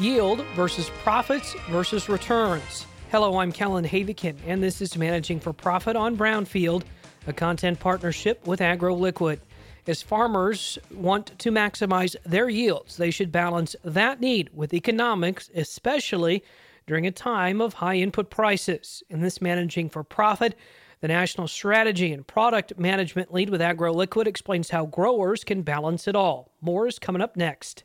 yield versus profits versus returns. Hello, I'm Kellen Havikin, and this is Managing for Profit on Brownfield, a content partnership with AgroLiquid. As farmers want to maximize their yields, they should balance that need with economics, especially during a time of high input prices. In this Managing for Profit, the National Strategy and Product Management Lead with AgroLiquid explains how growers can balance it all. More is coming up next.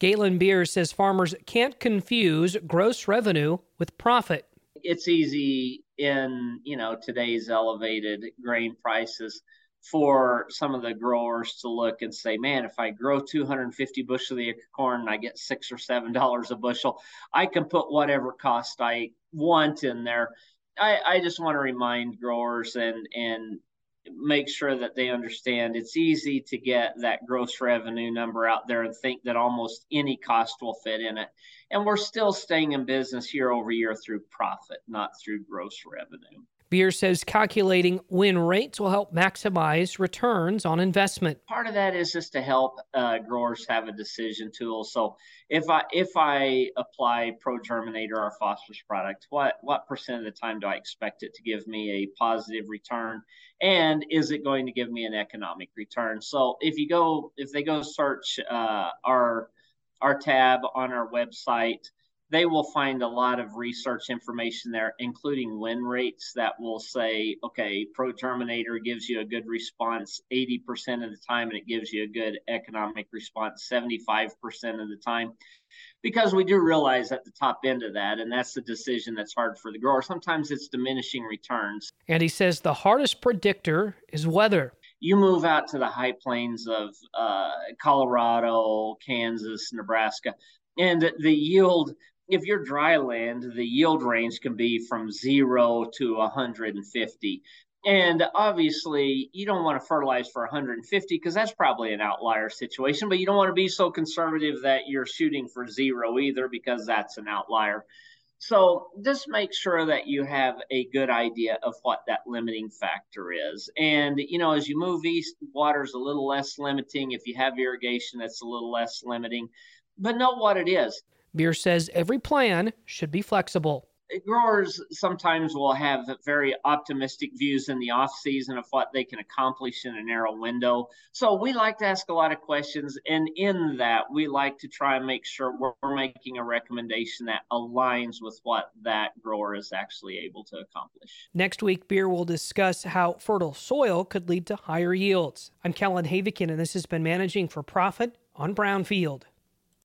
Galen Beer says farmers can't confuse gross revenue with profit. It's easy in, you know, today's elevated grain prices for some of the growers to look and say, man, if I grow 250 bushel of corn and I get six or seven dollars a bushel, I can put whatever cost I want in there. I, I just want to remind growers and and make sure that they understand it's easy to get that gross revenue number out there and think that almost any cost will fit in it. And we're still staying in business year over year through profit, not through gross revenue. Beer says calculating win rates will help maximize returns on investment. Part of that is just to help uh, growers have a decision tool. So if I if I apply Pro Germinator, our phosphorus product, what what percent of the time do I expect it to give me a positive return, and is it going to give me an economic return? So if you go if they go search uh, our our tab on our website they will find a lot of research information there, including win rates that will say, okay, Pro Germinator gives you a good response 80% of the time, and it gives you a good economic response 75% of the time. Because we do realize at the top end of that, and that's the decision that's hard for the grower. Sometimes it's diminishing returns. And he says the hardest predictor is weather you move out to the high plains of uh, Colorado, Kansas, Nebraska, and the yield if you're dry land, the yield range can be from zero to 150. And obviously, you don't want to fertilize for 150 because that's probably an outlier situation, but you don't want to be so conservative that you're shooting for zero either because that's an outlier. So just make sure that you have a good idea of what that limiting factor is. And, you know, as you move east, water's a little less limiting. If you have irrigation, that's a little less limiting, but know what it is. Beer says every plan should be flexible. Growers sometimes will have very optimistic views in the off season of what they can accomplish in a narrow window. So we like to ask a lot of questions, and in that, we like to try and make sure we're making a recommendation that aligns with what that grower is actually able to accomplish. Next week, Beer will discuss how fertile soil could lead to higher yields. I'm Kellen Havikin, and this has been Managing for Profit on Brownfield.